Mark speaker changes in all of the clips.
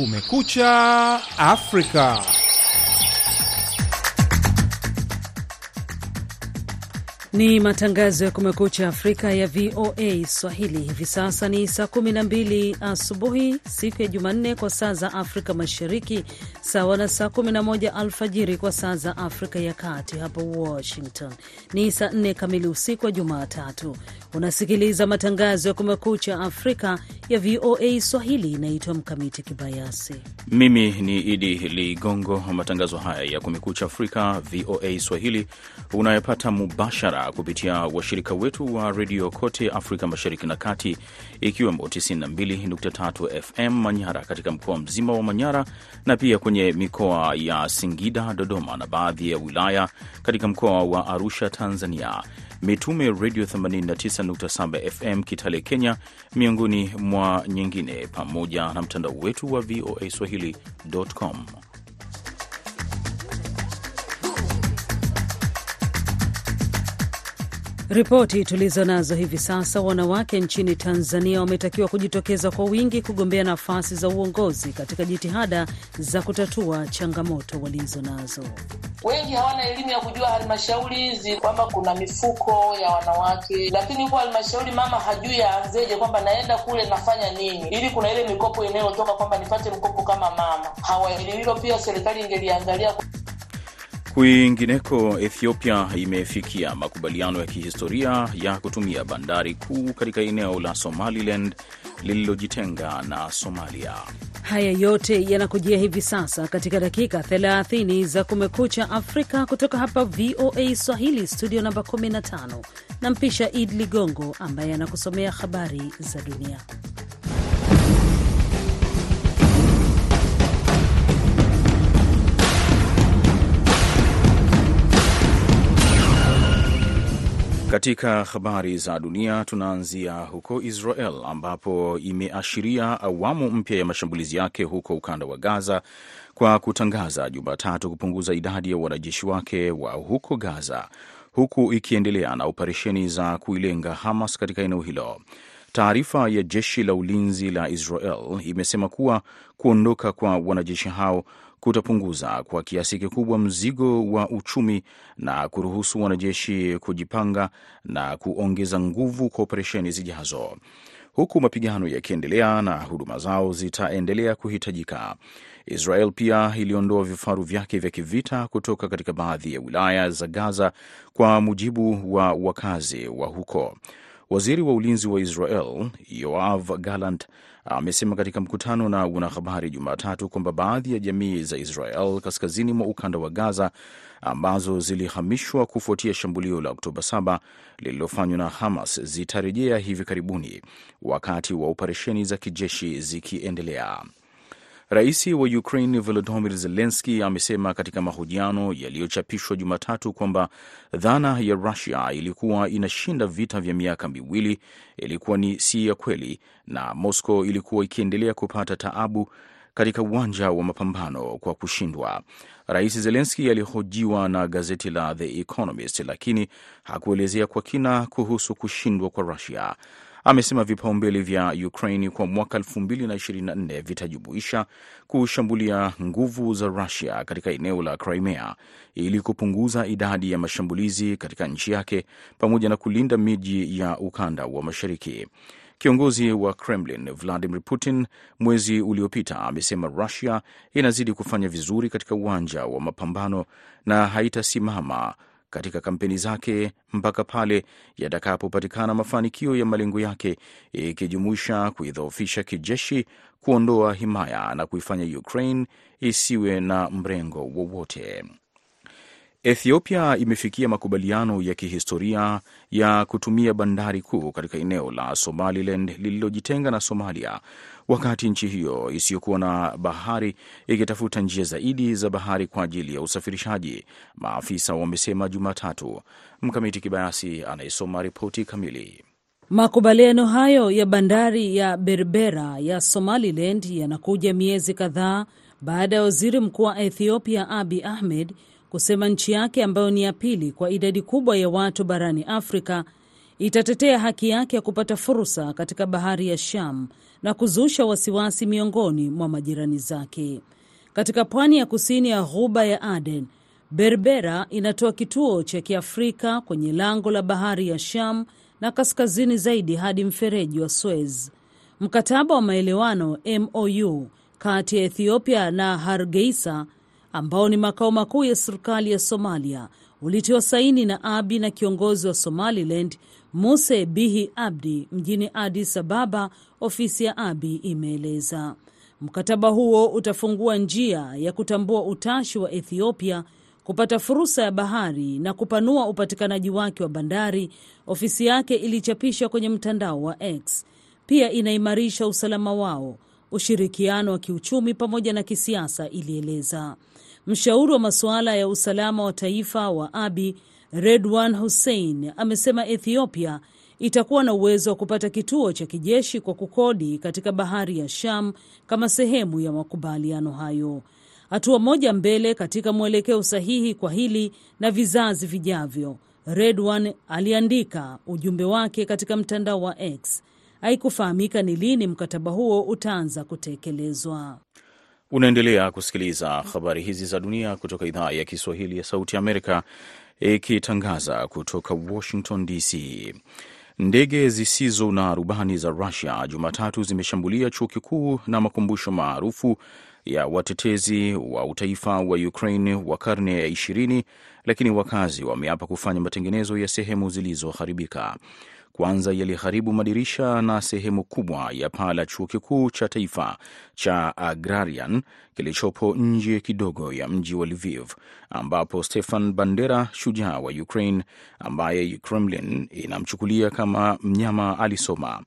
Speaker 1: Kumekucha Afrika.
Speaker 2: Ni matangazo ya Kumekucha Afrika ya VOA Swahili. Hivi sasa ni saa 12 asubuhi siku ya Jumanne kwa saa za Afrika Mashariki, sawa na saa 11 alfajiri kwa saa za Afrika ya Kati. Hapa Washington ni saa 4 kamili usiku wa Jumatatu. Unasikiliza matangazo ya Kumekucha Afrika ya VOA Swahili. Inaitwa Mkamiti Kibayasi.
Speaker 3: Mimi ni Idi Ligongo. Matangazo haya ya Kumekucha Afrika VOA Swahili unayopata mubashara kupitia washirika wetu wa redio kote Afrika Mashariki na Kati, ikiwemo 92.3 FM Manyara katika mkoa mzima wa Manyara na pia kwenye mikoa ya Singida, Dodoma na baadhi ya wilaya katika mkoa wa Arusha, Tanzania, Mitume Redio 89.7 FM Kitale, Kenya, miongoni mwa nyingine, pamoja na mtandao wetu wa VOA Swahili.com.
Speaker 2: Ripoti tulizo nazo hivi sasa, wanawake nchini Tanzania wametakiwa kujitokeza kwa wingi kugombea nafasi za uongozi katika jitihada za kutatua changamoto walizo nazo.
Speaker 4: Wengi hawana elimu ya kujua halmashauri hizi kwamba kuna mifuko ya wanawake, lakini huko halmashauri mama hajui aanzeje, kwamba naenda kule nafanya nini, ili kuna ile mikopo inayotoka kwamba nipate mkopo kama mama. Hawaelewi hilo, pia serikali ingeliangalia.
Speaker 3: Kwingineko, Ethiopia imefikia makubaliano ya kihistoria ya kutumia bandari kuu katika eneo la Somaliland lililojitenga na Somalia.
Speaker 2: Haya yote yanakujia hivi sasa katika dakika 30 za Kumekucha Afrika kutoka hapa VOA Swahili, studio namba 15. Nampisha Id Ligongo ambaye anakusomea habari za dunia.
Speaker 3: Katika habari za dunia tunaanzia huko Israel ambapo imeashiria awamu mpya ya mashambulizi yake huko ukanda wa Gaza kwa kutangaza Jumatatu kupunguza idadi ya wanajeshi wake wa huko Gaza, huku ikiendelea na operesheni za kuilenga Hamas katika eneo hilo. Taarifa ya jeshi la ulinzi la Israel imesema kuwa kuondoka kwa wanajeshi hao kutapunguza kwa kiasi kikubwa mzigo wa uchumi na kuruhusu wanajeshi kujipanga na kuongeza nguvu kwa operesheni zijazo, huku mapigano yakiendelea na huduma zao zitaendelea kuhitajika. Israel pia iliondoa vifaru vyake vya kivita kutoka katika baadhi ya wilaya za Gaza, kwa mujibu wa wakazi wa huko. Waziri wa ulinzi wa Israel Yoav Gallant amesema katika mkutano na wanahabari Jumatatu kwamba baadhi ya jamii za Israel kaskazini mwa ukanda wa Gaza ambazo zilihamishwa kufuatia shambulio la Oktoba 7 lililofanywa na Hamas zitarejea hivi karibuni, wakati wa operesheni za kijeshi zikiendelea. Rais wa Ukraine Volodymyr Zelensky amesema katika mahojiano yaliyochapishwa Jumatatu kwamba dhana ya Rusia ilikuwa inashinda vita vya miaka miwili ilikuwa ni si ya kweli, na Moscow ilikuwa ikiendelea kupata taabu katika uwanja wa mapambano kwa kushindwa. Rais Zelensky alihojiwa na gazeti la The Economist, lakini hakuelezea kwa kina kuhusu kushindwa kwa Rusia. Amesema vipaumbele vya Ukraine kwa mwaka 2024 vitajumuisha kushambulia nguvu za Rusia katika eneo la Crimea ili kupunguza idadi ya mashambulizi katika nchi yake pamoja na kulinda miji ya ukanda wa mashariki. Kiongozi wa Kremlin Vladimir Putin mwezi uliopita amesema Rusia inazidi kufanya vizuri katika uwanja wa mapambano na haitasimama katika kampeni zake mpaka pale yatakapopatikana mafanikio ya malengo yake ikijumuisha kuidhoofisha kijeshi, kuondoa himaya na kuifanya Ukraine isiwe na mrengo wowote. Ethiopia imefikia makubaliano ya kihistoria ya kutumia bandari kuu katika eneo la Somaliland lililojitenga na Somalia, wakati nchi hiyo isiyokuwa na bahari ikitafuta njia zaidi za bahari kwa ajili ya usafirishaji, maafisa wamesema Jumatatu. Mkamiti Kibayasi anayesoma ripoti kamili.
Speaker 2: Makubaliano hayo ya bandari ya Berbera ya Somaliland yanakuja miezi kadhaa baada ya waziri mkuu wa Ethiopia Abi Ahmed kusema nchi yake ambayo ni ya pili kwa idadi kubwa ya watu barani Afrika itatetea haki yake ya kupata fursa katika bahari ya Sham na kuzusha wasiwasi miongoni mwa majirani zake. Katika pwani ya kusini ya ghuba ya Aden, Berbera inatoa kituo cha Kiafrika kwenye lango la bahari ya Sham na kaskazini zaidi hadi mfereji wa Suez. Mkataba wa maelewano MOU kati ya Ethiopia na Hargeisa ambao ni makao makuu ya serikali ya Somalia ulitiwa saini na Abi na kiongozi wa Somaliland Muse Bihi Abdi mjini Addis Ababa, ofisi ya Abi imeeleza. Mkataba huo utafungua njia ya kutambua utashi wa Ethiopia kupata fursa ya bahari na kupanua upatikanaji wake wa bandari, ofisi yake ilichapisha kwenye mtandao wa X. Pia inaimarisha usalama wao, ushirikiano wa kiuchumi pamoja na kisiasa, ilieleza. Mshauri wa masuala ya usalama wa taifa wa Abi Redwan Hussein amesema Ethiopia itakuwa na uwezo wa kupata kituo cha kijeshi kwa kukodi katika bahari ya Sham kama sehemu ya makubaliano hayo. Hatua moja mbele katika mwelekeo sahihi kwa hili na vizazi vijavyo, Redwan aliandika ujumbe wake katika mtandao wa X. Haikufahamika ni lini mkataba huo utaanza kutekelezwa.
Speaker 3: Unaendelea kusikiliza habari hizi za dunia kutoka idhaa ya Kiswahili ya Sauti ya Amerika ikitangaza kutoka Washington DC. Ndege zisizo na rubani za Rusia Jumatatu zimeshambulia chuo kikuu na makumbusho maarufu ya watetezi wa utaifa wa Ukraine wa karne ya ishirini, lakini wakazi wameapa kufanya matengenezo ya sehemu zilizoharibika. Kwanza yaliharibu madirisha na sehemu kubwa ya paa la chuo kikuu cha taifa cha Agrarian kilichopo nje kidogo ya mji wa Lviv, ambapo Stefan Bandera, shujaa wa Ukraine ambaye Kremlin inamchukulia kama mnyama, alisoma.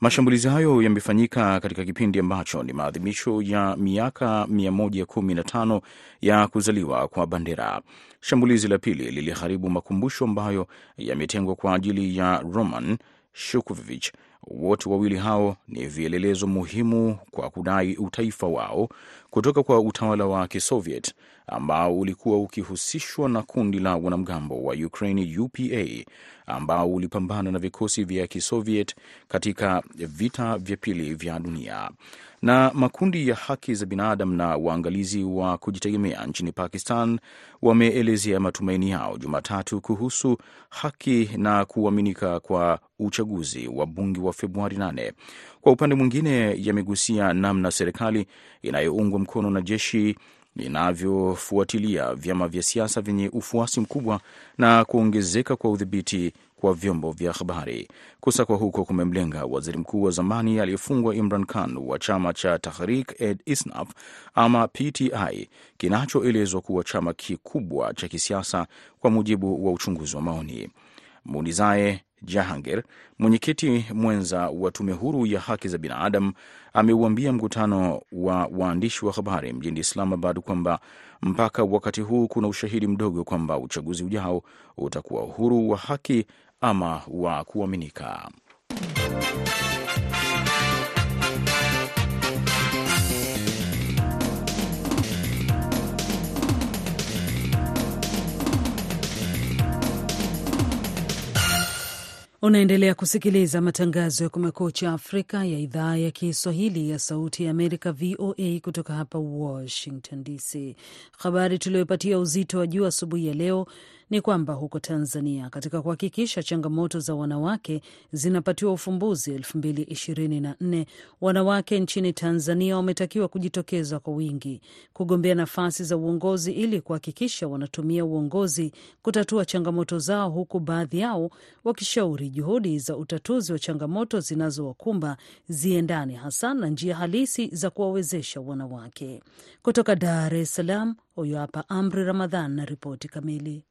Speaker 3: Mashambulizi hayo yamefanyika katika kipindi ambacho ni maadhimisho ya miaka 115 ya kuzaliwa kwa Bandera. Shambulizi la pili liliharibu makumbusho ambayo yametengwa kwa ajili ya Roman Shukovich. Wote wawili hao ni vielelezo muhimu kwa kudai utaifa wao kutoka kwa utawala wa Kisoviet ambao ulikuwa ukihusishwa na kundi la wanamgambo wa Ukraine UPA ambao ulipambana na vikosi vya Kisoviet katika vita vya pili vya dunia. Na makundi ya haki za binadamu na waangalizi wa kujitegemea nchini Pakistan wameelezea matumaini yao Jumatatu kuhusu haki na kuaminika kwa uchaguzi wa bunge wa Februari 8. Kwa upande mwingine, yamegusia namna serikali inayoungwa mkono na jeshi inavyofuatilia vyama vya siasa vyenye ufuasi mkubwa na kuongezeka kwa udhibiti kwa vyombo vya habari. Kusakwa huko kumemlenga waziri mkuu wa zamani aliyefungwa Imran Khan wa chama cha Tahrik e Isnaf ama PTI kinachoelezwa kuwa chama kikubwa cha kisiasa kwa mujibu wa uchunguzi wa maoni. Munizae Jahangir, mwenyekiti mwenza wa tume huru ya haki za binadamu, ameuambia mkutano wa waandishi wa habari mjini Islamabad kwamba mpaka wakati huu kuna ushahidi mdogo kwamba uchaguzi ujao utakuwa uhuru wa haki ama wa kuaminika.
Speaker 2: Unaendelea kusikiliza matangazo ya Kumekucha Afrika ya idhaa ya Kiswahili ya Sauti ya Amerika, VOA, kutoka hapa Washington DC. Habari tuliyopatia uzito wa juu asubuhi ya leo ni kwamba huko Tanzania, katika kuhakikisha changamoto za wanawake zinapatiwa ufumbuzi 2024 wanawake nchini Tanzania wametakiwa kujitokeza kwa wingi kugombea nafasi za uongozi ili kuhakikisha wanatumia uongozi kutatua changamoto zao, huku baadhi yao wakishauri juhudi za utatuzi wa changamoto zinazowakumba ziendane hasa na njia halisi za kuwawezesha wanawake. Kutoka Dar es Salaam, huyo hapa Amri Ramadhan na ripoti kamili.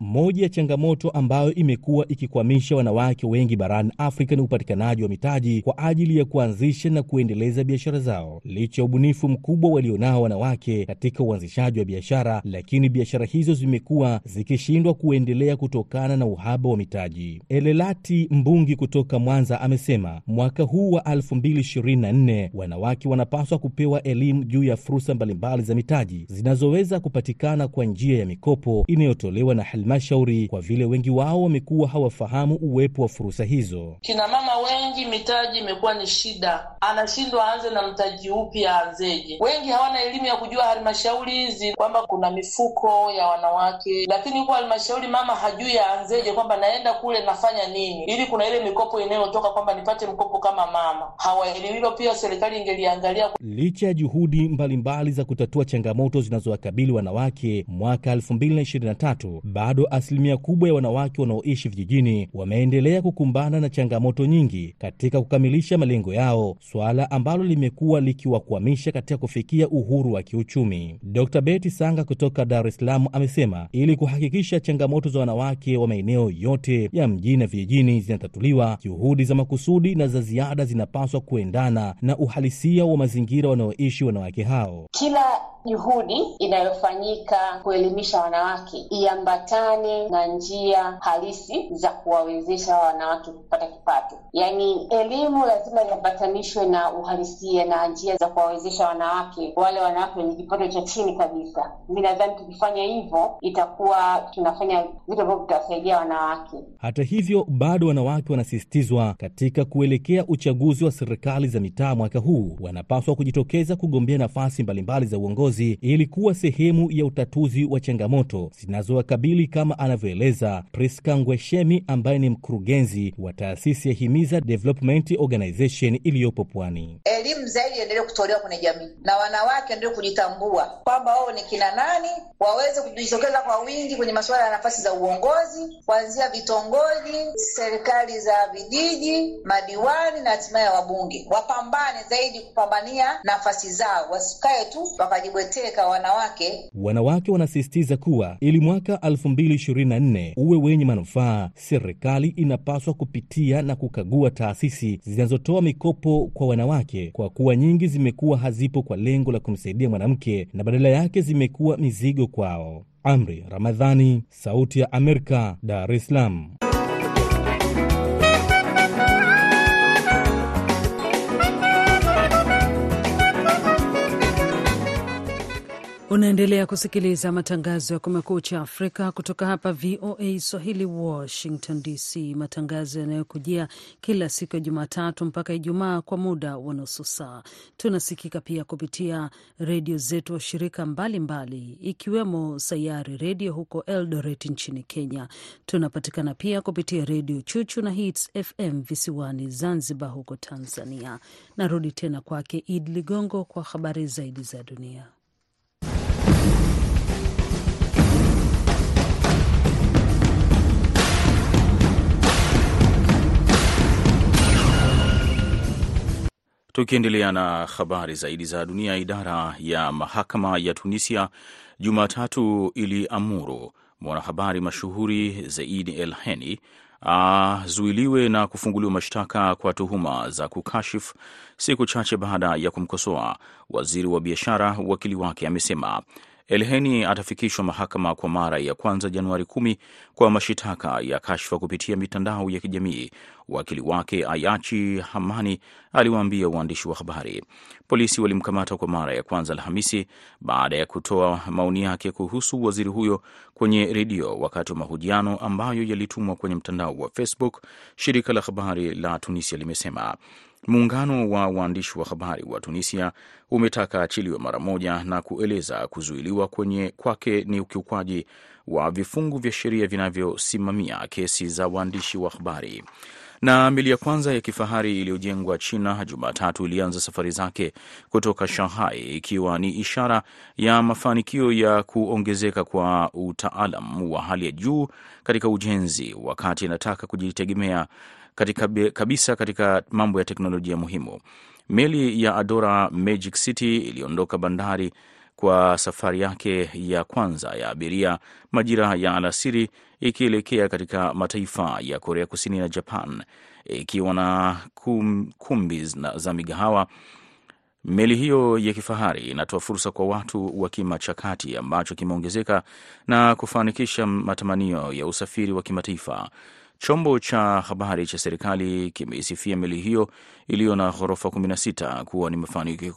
Speaker 1: Moja ya changamoto ambayo imekuwa ikikwamisha wanawake wengi barani Afrika ni upatikanaji wa mitaji kwa ajili ya kuanzisha na kuendeleza biashara zao. Licha ya ubunifu mkubwa walionao wanawake katika uanzishaji wa biashara, lakini biashara hizo zimekuwa zikishindwa kuendelea kutokana na uhaba wa mitaji. Elelati Mbungi kutoka Mwanza amesema mwaka huu wa 2024 wanawake wanapaswa kupewa elimu juu ya fursa mbalimbali za mitaji zinazoweza kupatikana kwa njia ya mikopo inayotolewa na halmashauri kwa vile wengi wao wamekuwa hawafahamu uwepo wa fursa hizo.
Speaker 4: Kina mama wengi mitaji imekuwa ni shida, anashindwa aanze na mtaji upi, aanzeje? Wengi hawana elimu ya kujua halmashauri hizi kwamba kuna mifuko ya wanawake, lakini huko halmashauri mama hajui aanzeje, kwamba naenda kule nafanya nini, ili kuna ile mikopo inayotoka kwamba nipate mkopo kama mama. hawaelimiwa. pia serikali ingeliangalia.
Speaker 1: Licha ya juhudi mbalimbali mbali za kutatua changamoto zinazowakabili wanawake, mwaka 2023 bado asilimia kubwa ya wanawake wanaoishi vijijini wameendelea kukumbana na changamoto nyingi katika kukamilisha malengo yao, suala ambalo limekuwa likiwakwamisha katika kufikia uhuru wa kiuchumi. Dr. Betty Sanga kutoka Dar es Salaam amesema ili kuhakikisha changamoto za wanawake wa maeneo yote ya mjini na vijijini zinatatuliwa, juhudi za makusudi na za ziada zinapaswa kuendana na uhalisia wa mazingira wanaoishi wanawake hao.
Speaker 5: Kila juhudi inayofanyika kuelimisha wanawake iambatane na njia halisi za kuwawezesha wanawake kupata kipato. Yaani, elimu lazima iambatanishwe na uhalisia na njia za kuwawezesha wanawake, wale wanawake wenye kipato cha chini kabisa. Mi nadhani tukifanya hivyo itakuwa tunafanya vitu ambavyo vitawasaidia wanawake.
Speaker 1: Hata hivyo, bado wanawake wanasisitizwa katika kuelekea uchaguzi wa serikali za mitaa mwaka huu, wanapaswa kujitokeza kugombea nafasi mbalimbali za uongozi ili kuwa sehemu ya utatuzi wa changamoto zinazowakabili kama anavyoeleza Priska Ngweshemi ambaye ni mkurugenzi wa taasisi ya Himiza Development Organization iliyopo Pwani.
Speaker 6: Elimu zaidi endelee kutolewa kwenye jamii na wanawake endelee kujitambua kwamba wao ni kina nani, waweze kujitokeza kwa wingi kwenye masuala ya nafasi za uongozi kuanzia vitongoji, serikali za vijiji, madiwani na hatimaye wabunge. Wapambane zaidi kupambania nafasi zao, wasikae tu wakajibweteka wanawake.
Speaker 1: Wanawake wanasisitiza kuwa ili mwaka 2024 uwe wenye manufaa, serikali inapaswa kupitia na kukagua taasisi zinazotoa mikopo kwa wanawake, kwa kuwa nyingi zimekuwa hazipo kwa lengo la kumsaidia mwanamke na badala yake zimekuwa mizigo kwao. Amri Ramadhani, Sauti ya Amerika, Dar es Salaam.
Speaker 2: Unaendelea kusikiliza matangazo ya Kumekucha Afrika kutoka hapa VOA Swahili, Washington DC, matangazo yanayokujia kila siku ya Jumatatu mpaka Ijumaa kwa muda wa nusu saa. Tunasikika pia kupitia redio zetu washirika mbalimbali, ikiwemo Sayari Redio huko Eldoret nchini Kenya. Tunapatikana pia kupitia redio Chuchu na Hits FM visiwani Zanzibar huko Tanzania. Narudi tena kwake Id Ligongo kwa habari zaidi za dunia.
Speaker 3: Tukiendelea na habari zaidi za dunia, idara ya mahakama ya Tunisia Jumatatu iliamuru mwanahabari mashuhuri Zeid El Heni azuiliwe na kufunguliwa mashtaka kwa tuhuma za kukashifu, siku chache baada ya kumkosoa waziri wa biashara. Wakili wake amesema Elheni atafikishwa mahakama kwa mara ya kwanza Januari kumi kwa mashitaka ya kashfa kupitia mitandao ya kijamii. Wakili wake Ayachi Hamani aliwaambia waandishi wa habari. Polisi walimkamata kwa mara ya kwanza Alhamisi baada ya kutoa maoni yake kuhusu waziri huyo kwenye redio wakati wa mahojiano ambayo yalitumwa kwenye mtandao wa Facebook. Shirika la habari la Tunisia limesema Muungano wa waandishi wa habari wa Tunisia umetaka achiliwe mara moja na kueleza kuzuiliwa kwenye kwake ni ukiukwaji wa vifungu vya sheria vinavyosimamia kesi za waandishi wa habari. Na meli ya kwanza ya kifahari iliyojengwa China Jumatatu ilianza safari zake kutoka Shanghai ikiwa ni ishara ya mafanikio ya kuongezeka kwa utaalam wa hali ya juu katika ujenzi, wakati inataka kujitegemea katika kabisa katika mambo ya teknolojia muhimu. Meli ya Adora Magic City iliondoka bandari kwa safari yake ya kwanza ya abiria majira ya alasiri ikielekea katika mataifa ya Korea Kusini na Japan ikiwa na kum, kumbi za migahawa. Meli hiyo ya kifahari inatoa fursa kwa watu wa kima cha kati ambacho kimeongezeka na kufanikisha matamanio ya usafiri wa kimataifa. Chombo cha habari cha serikali kimeisifia meli hiyo iliyo na ghorofa 16 kuwa ni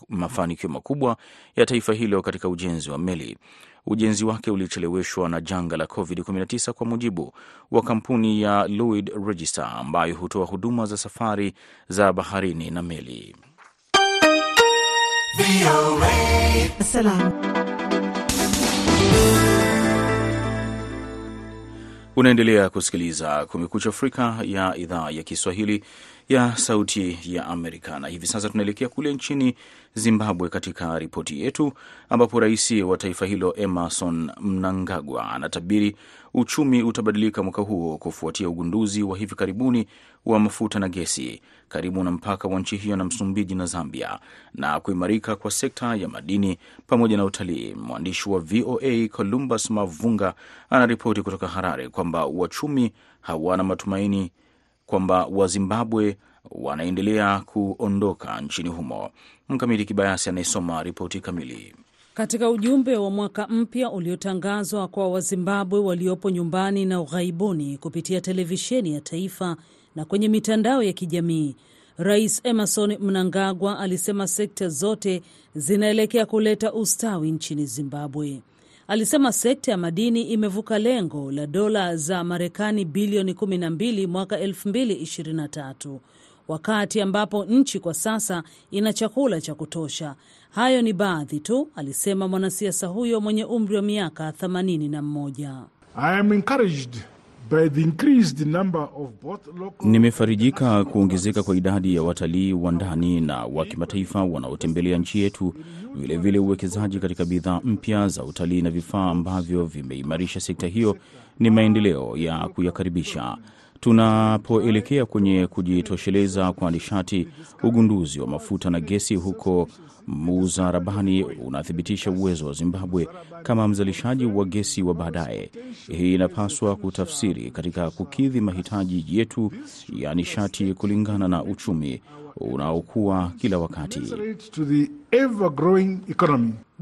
Speaker 3: mafanikio makubwa ya taifa hilo katika ujenzi wa meli. Ujenzi wake ulicheleweshwa na janga la COVID-19 kwa mujibu wa kampuni ya Lloyd Register ambayo hutoa huduma za safari za baharini na meli. Unaendelea kusikiliza Kumekucha Afrika ya idhaa ya Kiswahili ya Sauti ya Amerika, na hivi sasa tunaelekea kule nchini Zimbabwe katika ripoti yetu, ambapo rais wa taifa hilo Emerson Mnangagwa anatabiri uchumi utabadilika mwaka huo kufuatia ugunduzi wa hivi karibuni wa mafuta na gesi karibu na mpaka wa nchi hiyo na Msumbiji na Zambia na kuimarika kwa sekta ya madini pamoja na utalii. Mwandishi wa VOA Columbus Mavunga anaripoti kutoka Harare kwamba wachumi hawana matumaini kwamba Wazimbabwe wanaendelea kuondoka nchini humo. Mkamiti Kibayasi anayesoma ripoti kamili.
Speaker 2: Katika ujumbe wa mwaka mpya uliotangazwa kwa Wazimbabwe waliopo nyumbani na ughaibuni kupitia televisheni ya taifa na kwenye mitandao ya kijamii, Rais Emerson Mnangagwa alisema sekta zote zinaelekea kuleta ustawi nchini Zimbabwe. Alisema sekta ya madini imevuka lengo la dola za Marekani bilioni 12 mwaka 2023 wakati ambapo nchi kwa sasa ina chakula cha kutosha. Hayo ni baadhi tu, alisema mwanasiasa huyo mwenye umri wa miaka 81.
Speaker 3: Nimefarijika kuongezeka kwa idadi ya watalii wa ndani na wa kimataifa wanaotembelea nchi yetu, vilevile uwekezaji katika bidhaa mpya za utalii na vifaa ambavyo vimeimarisha sekta hiyo. Ni maendeleo ya kuyakaribisha. Tunapoelekea kwenye kujitosheleza kwa nishati, ugunduzi wa mafuta na gesi huko Muzarabani unathibitisha uwezo wa Zimbabwe kama mzalishaji wa gesi wa baadaye. Hii inapaswa kutafsiri katika kukidhi mahitaji yetu ya nishati kulingana na uchumi unaokuwa kila wakati.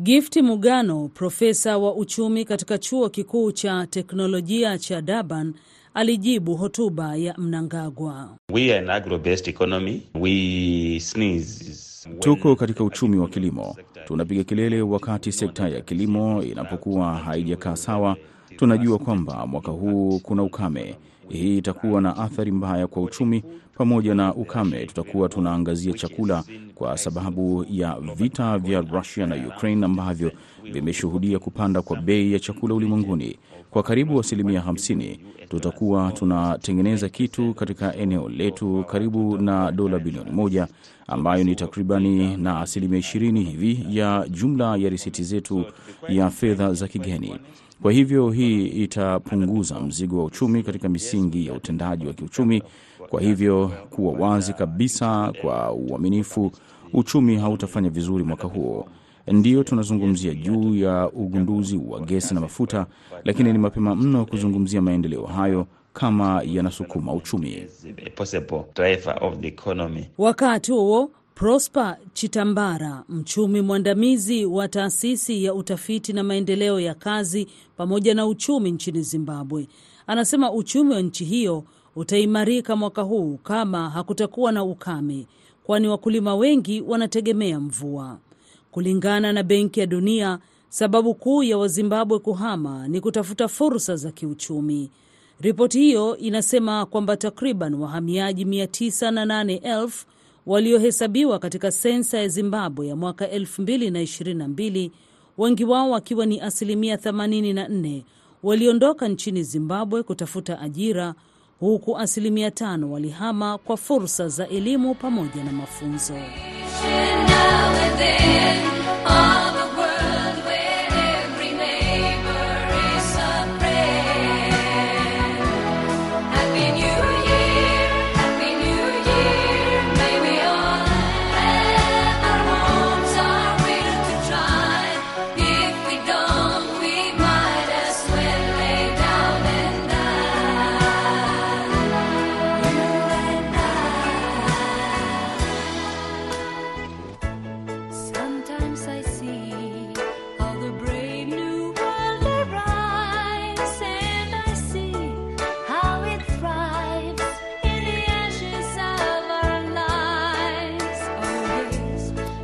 Speaker 2: Gifti Mugano, profesa wa uchumi katika chuo kikuu cha teknolojia cha Durban, alijibu hotuba ya Mnangagwa.
Speaker 7: We are an agro-based economy. We sneeze.
Speaker 3: Tuko katika uchumi wa kilimo, tunapiga kelele wakati sekta ya kilimo inapokuwa haijakaa sawa. Tunajua kwamba mwaka huu kuna ukame. Hii itakuwa na athari mbaya kwa uchumi. Pamoja na ukame, tutakuwa tunaangazia chakula kwa sababu ya vita vya Rusia na Ukraine ambavyo vimeshuhudia kupanda kwa bei ya chakula ulimwenguni kwa karibu asilimia 50. Tutakuwa tunatengeneza kitu katika eneo letu karibu na dola bilioni moja ambayo ni takribani na asilimia 20 hivi ya jumla ya risiti zetu ya fedha za kigeni. Kwa hivyo hii itapunguza mzigo wa uchumi katika misingi ya utendaji wa kiuchumi. Kwa hivyo kuwa wazi kabisa, kwa uaminifu, uchumi hautafanya vizuri mwaka huo. Ndiyo tunazungumzia juu ya ugunduzi wa gesi na mafuta, lakini ni mapema mno kuzungumzia maendeleo hayo kama yanasukuma uchumi.
Speaker 2: Wakati huo Prosper Chitambara, mchumi mwandamizi wa taasisi ya utafiti na maendeleo ya kazi pamoja na uchumi nchini Zimbabwe, anasema uchumi wa nchi hiyo utaimarika mwaka huu kama hakutakuwa na ukame, kwani wakulima wengi wanategemea mvua. Kulingana na Benki ya Dunia, sababu kuu ya Wazimbabwe kuhama ni kutafuta fursa za kiuchumi. Ripoti hiyo inasema kwamba takriban wahamiaji 908,000 waliohesabiwa katika sensa ya Zimbabwe ya mwaka 2022, wengi wao wakiwa ni asilimia 84, waliondoka nchini Zimbabwe kutafuta ajira, huku asilimia tano walihama kwa fursa za elimu pamoja na mafunzo.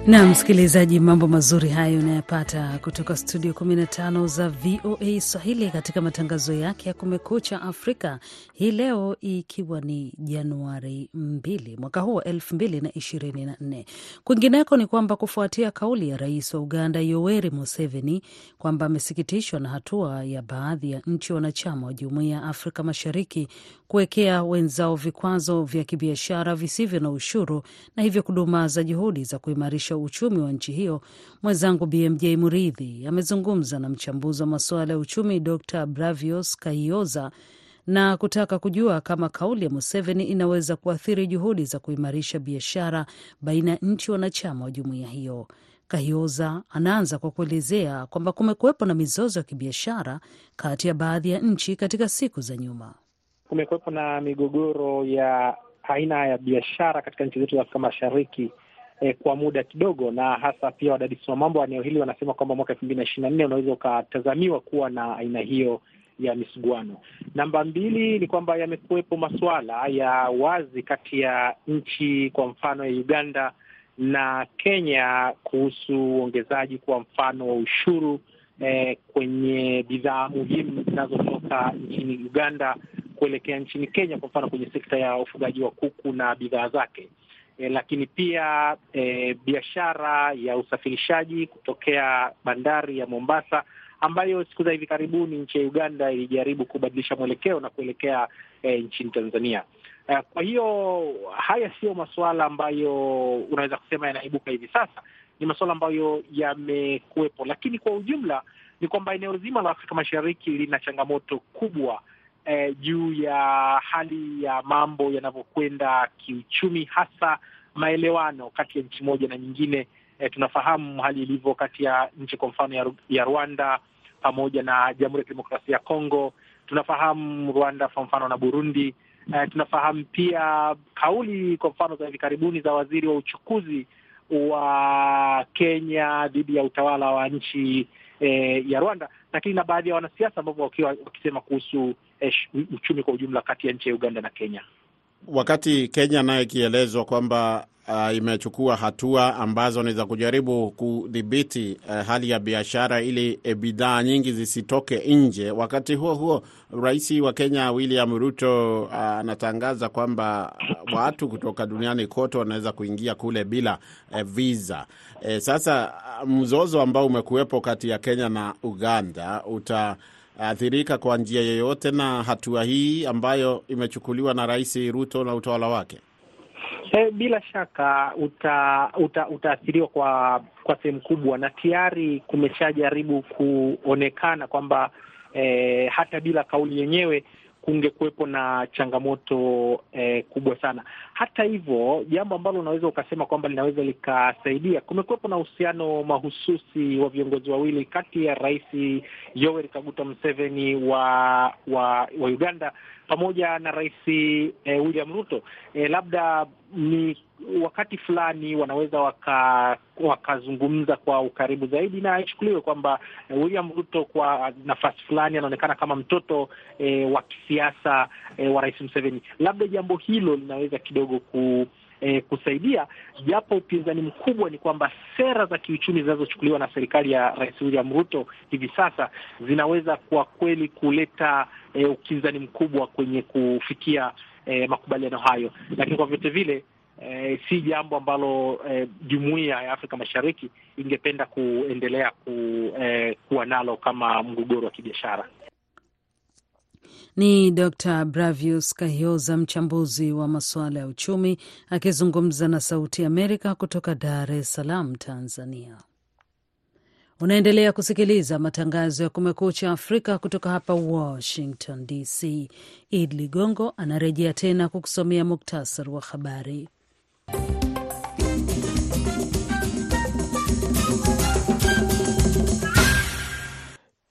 Speaker 2: Na msikilizaji, mambo mazuri hayo unayapata kutoka studio 15 za VOA Swahili katika matangazo yake ya Kumekucha Afrika hii leo, ikiwa ni Januari 2 mwaka huu wa 2024. Kwingineko ni kwamba kufuatia kauli ya rais wa Uganda Yoweri Museveni kwamba amesikitishwa na hatua ya baadhi ya nchi wanachama wa Jumuiya ya Afrika Mashariki kuwekea wenzao vikwazo vya kibiashara visivyo na ushuru na hivyo kudumaza juhudi za kuimarisha uchumi wa nchi hiyo. Mwenzangu BMJ Muridhi amezungumza na mchambuzi wa masuala ya uchumi Dr Bravios Kahioza na kutaka kujua kama kauli ya Museveni inaweza kuathiri juhudi za kuimarisha biashara baina ya nchi wanachama wa jumuiya hiyo. Kahioza anaanza kwa kuelezea kwamba kumekuwepo na mizozo ya kibiashara kati ya baadhi ya nchi katika siku za nyuma.
Speaker 8: Kumekuwepo na migogoro ya aina ya biashara katika nchi zetu za Afrika Mashariki eh, kwa muda kidogo, na hasa pia wadadisi wa mambo wa eneo hili wanasema kwamba mwaka elfu mbili na ishirini na nne unaweza ukatazamiwa kuwa na aina hiyo ya misuguano. Namba mbili ni kwamba yamekuwepo masuala ya wazi kati ya nchi kwa mfano ya Uganda na Kenya kuhusu uongezaji kwa mfano wa ushuru eh, kwenye bidhaa muhimu zinazotoka nchini Uganda kuelekea nchini Kenya, kwa mfano kwenye sekta ya ufugaji wa kuku na bidhaa zake. E, lakini pia e, biashara ya usafirishaji kutokea bandari ya Mombasa ambayo siku za hivi karibuni nchi ya Uganda ilijaribu kubadilisha mwelekeo na kuelekea e, nchini Tanzania. E, kwa hiyo haya siyo masuala ambayo unaweza kusema yanaibuka hivi sasa, ni masuala ambayo yamekuwepo, lakini kwa ujumla ni kwamba eneo zima la Afrika Mashariki lina changamoto kubwa Eh, juu ya hali ya mambo yanavyokwenda kiuchumi, hasa maelewano kati ya nchi moja na nyingine. Eh, tunafahamu hali ilivyo kati ya nchi kwa mfano ya, ya Rwanda pamoja na Jamhuri ya Kidemokrasia ya Kongo. Tunafahamu Rwanda kwa mfano na Burundi. Eh, tunafahamu pia kauli kwa mfano za hivi karibuni za waziri wa uchukuzi wa Kenya dhidi ya utawala wa nchi eh, ya Rwanda, lakini na baadhi ya wanasiasa ambao wakiwa wakisema kuhusu eh, uchumi kwa ujumla kati ya nchi ya Uganda na Kenya.
Speaker 9: Wakati Kenya nayo ikielezwa kwamba uh, imechukua hatua ambazo ni za kujaribu kudhibiti uh, hali ya biashara ili e, bidhaa nyingi zisitoke nje. Wakati huo huo, rais wa Kenya William Ruto anatangaza uh, kwamba uh, watu kutoka duniani kote wanaweza kuingia kule bila uh, visa. Uh, sasa mzozo ambao umekuwepo kati ya Kenya na Uganda uta athirika kwa njia yoyote na hatua hii ambayo imechukuliwa na Rais Ruto na utawala wake?
Speaker 8: E, bila shaka uta, uta, utaathiriwa kwa kwa sehemu kubwa, na tayari kumeshajaribu kuonekana kwamba e, hata bila kauli yenyewe kungekuwepo na changamoto eh, kubwa sana. Hata hivyo, jambo ambalo unaweza ukasema kwamba linaweza likasaidia, kumekuwepo na uhusiano mahususi wa viongozi wawili kati ya Rais Yoweri Kaguta Museveni wa wa, wa Uganda pamoja na Rais eh, William Ruto. Eh, labda ni wakati fulani wanaweza waka wakazungumza kwa ukaribu zaidi, na ichukuliwe kwamba William Ruto kwa nafasi fulani anaonekana kama mtoto e, wa kisiasa e, wa Rais Museveni. Labda jambo hilo linaweza kidogo ku E, kusaidia japo upinzani mkubwa ni kwamba sera za kiuchumi zinazochukuliwa na serikali ya Rais William Ruto hivi sasa zinaweza kwa kweli kuleta e, ukinzani mkubwa kwenye kufikia e, makubaliano hayo, lakini kwa vyote vile e, si jambo ambalo jumuiya e, ya Afrika Mashariki ingependa kuendelea ku, eh, kuwa nalo kama mgogoro wa kibiashara.
Speaker 2: Ni Dr Bravius Kahioza, mchambuzi wa masuala ya uchumi, akizungumza na Sauti Amerika kutoka Dar es Salaam, Tanzania. Unaendelea kusikiliza matangazo ya Kumekucha Afrika kutoka hapa Washington DC. Id Ligongo anarejea tena kukusomea muktasari wa habari.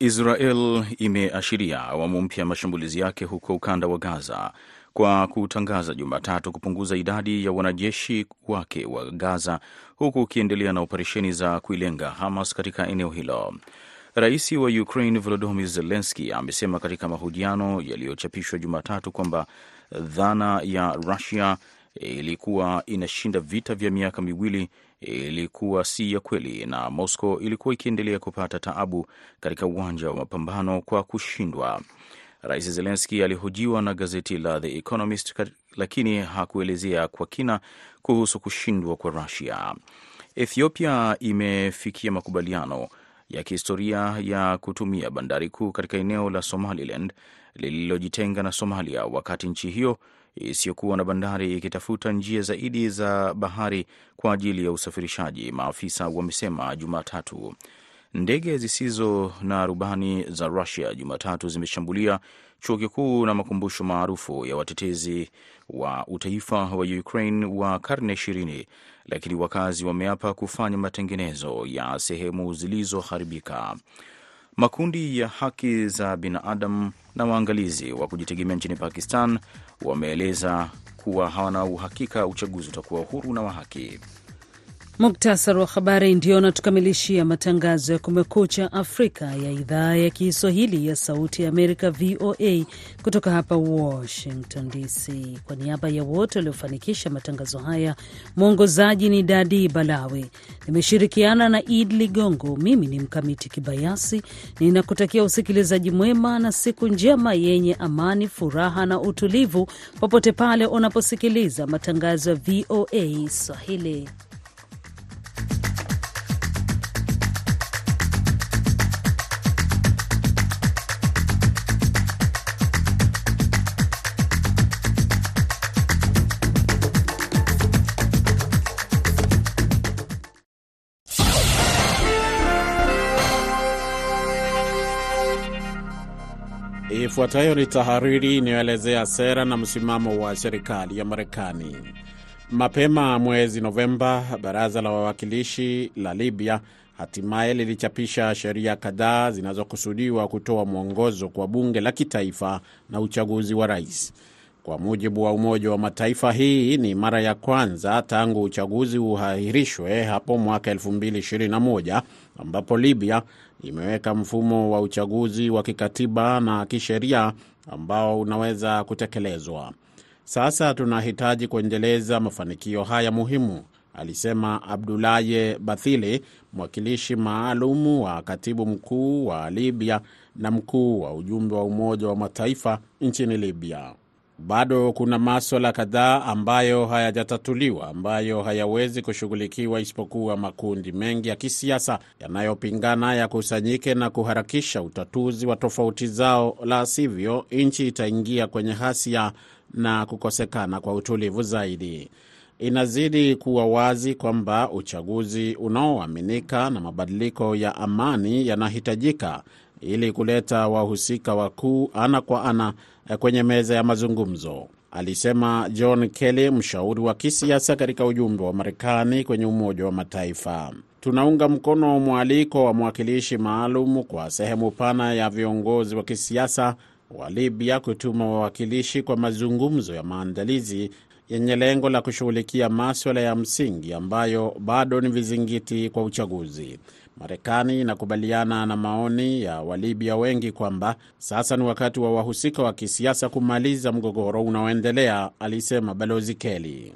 Speaker 3: Israel imeashiria awamu mpya ya mashambulizi yake huko ukanda wa Gaza kwa kutangaza Jumatatu kupunguza idadi ya wanajeshi wake wa Gaza, huku ukiendelea na operesheni za kuilenga Hamas katika eneo hilo. Rais wa Ukraine Volodymyr Zelensky amesema katika mahojiano yaliyochapishwa Jumatatu kwamba dhana ya Rusia ilikuwa inashinda vita vya miaka miwili ilikuwa si ya kweli, na Moscow ilikuwa ikiendelea kupata taabu katika uwanja wa mapambano kwa kushindwa. Rais Zelenski alihojiwa na gazeti la The Economist, lakini hakuelezea kwa kina kuhusu kushindwa kwa Rusia. Ethiopia imefikia makubaliano ya kihistoria ya kutumia bandari kuu katika eneo la Somaliland lililojitenga na Somalia, wakati nchi hiyo isiyokuwa na bandari ikitafuta njia zaidi za bahari kwa ajili ya usafirishaji, maafisa wamesema Jumatatu. Ndege zisizo na rubani za Rusia Jumatatu zimeshambulia chuo kikuu na makumbusho maarufu ya watetezi wa utaifa wa Ukraine wa karne ishirini, lakini wakazi wameapa kufanya matengenezo ya sehemu zilizoharibika. Makundi ya haki za binadamu na waangalizi wa kujitegemea nchini Pakistan wameeleza kuwa hawana uhakika uchaguzi utakuwa huru na wa haki.
Speaker 2: Muktasari wa habari ndio unatukamilishia matangazo ya Kumekucha Afrika ya idhaa ya Kiswahili ya Sauti ya Amerika, VOA, kutoka hapa Washington DC. Kwa niaba ya wote waliofanikisha matangazo haya, mwongozaji ni Dadi Balawe, nimeshirikiana na Id Ligongo. Mimi ni Mkamiti Kibayasi, ninakutakia usikilizaji mwema na siku njema yenye amani, furaha na utulivu, popote pale unaposikiliza matangazo ya VOA Swahili.
Speaker 9: Ifuatayo ni tahariri inayoelezea sera na msimamo wa serikali ya Marekani. Mapema mwezi Novemba, baraza la wawakilishi la Libya hatimaye lilichapisha sheria kadhaa zinazokusudiwa kutoa mwongozo kwa bunge la kitaifa na uchaguzi wa rais. Kwa mujibu wa Umoja wa Mataifa, hii ni mara ya kwanza tangu uchaguzi uhairishwe hapo mwaka 2021 ambapo Libya imeweka mfumo wa uchaguzi wa kikatiba na kisheria ambao unaweza kutekelezwa. Sasa tunahitaji kuendeleza mafanikio haya muhimu, alisema Abdulaye Bathili, mwakilishi maalumu wa katibu mkuu wa Libya na mkuu wa ujumbe wa Umoja wa Mataifa nchini Libya. Bado kuna maswala kadhaa ambayo hayajatatuliwa ambayo hayawezi kushughulikiwa isipokuwa makundi mengi ya kisiasa yanayopingana yakusanyike na kuharakisha utatuzi wa tofauti zao, la sivyo nchi itaingia kwenye hasia na kukosekana kwa utulivu zaidi. Inazidi kuwa wazi kwamba uchaguzi unaoaminika na mabadiliko ya amani yanahitajika ili kuleta wahusika wakuu ana kwa ana kwenye meza ya mazungumzo, alisema John Kelly, mshauri wa kisiasa katika ujumbe wa Marekani kwenye Umoja wa Mataifa. Tunaunga mkono mwaliko wa mwakilishi maalum kwa sehemu pana ya viongozi wa kisiasa wa Libya kutuma wawakilishi kwa mazungumzo ya maandalizi yenye lengo la kushughulikia maswala ya msingi ambayo bado ni vizingiti kwa uchaguzi. Marekani inakubaliana na maoni ya Walibya wengi kwamba sasa ni wakati wa wahusika wa kisiasa kumaliza mgogoro unaoendelea, alisema Balozi Kelly.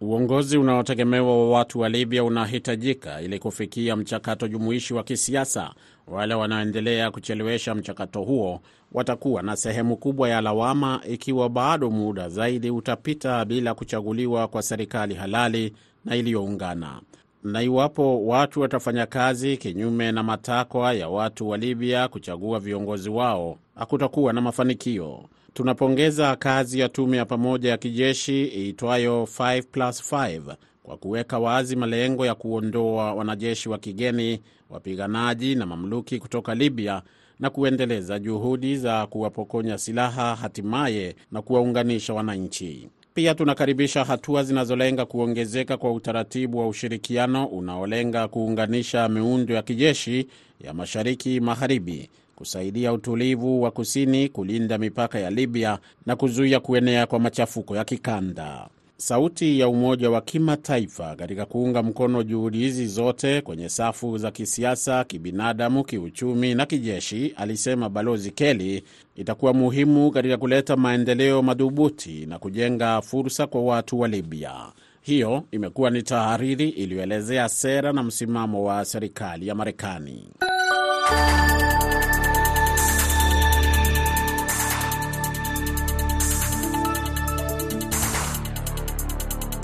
Speaker 9: Uongozi unaotegemewa wa watu wa Libya unahitajika ili kufikia mchakato jumuishi wa kisiasa. Wale wanaoendelea kuchelewesha mchakato huo watakuwa na sehemu kubwa ya lawama ikiwa bado muda zaidi utapita bila kuchaguliwa kwa serikali halali na iliyoungana. Na iwapo watu watafanya kazi kinyume na matakwa ya watu wa Libya kuchagua viongozi wao, hakutakuwa na mafanikio. Tunapongeza kazi ya tume ya pamoja ya kijeshi iitwayo 5+5 kwa kuweka wazi malengo ya kuondoa wanajeshi wa kigeni, wapiganaji na mamluki kutoka Libya na kuendeleza juhudi za kuwapokonya silaha hatimaye na kuwaunganisha wananchi. Pia tunakaribisha hatua zinazolenga kuongezeka kwa utaratibu wa ushirikiano unaolenga kuunganisha miundo ya kijeshi ya mashariki magharibi, kusaidia utulivu wa kusini, kulinda mipaka ya Libya na kuzuia kuenea kwa machafuko ya kikanda. Sauti ya umoja wa kimataifa katika kuunga mkono juhudi hizi zote kwenye safu za kisiasa, kibinadamu, kiuchumi na kijeshi, alisema Balozi Kelly, itakuwa muhimu katika kuleta maendeleo madhubuti na kujenga fursa kwa watu wa Libya. Hiyo imekuwa ni tahariri iliyoelezea sera na msimamo wa serikali ya Marekani.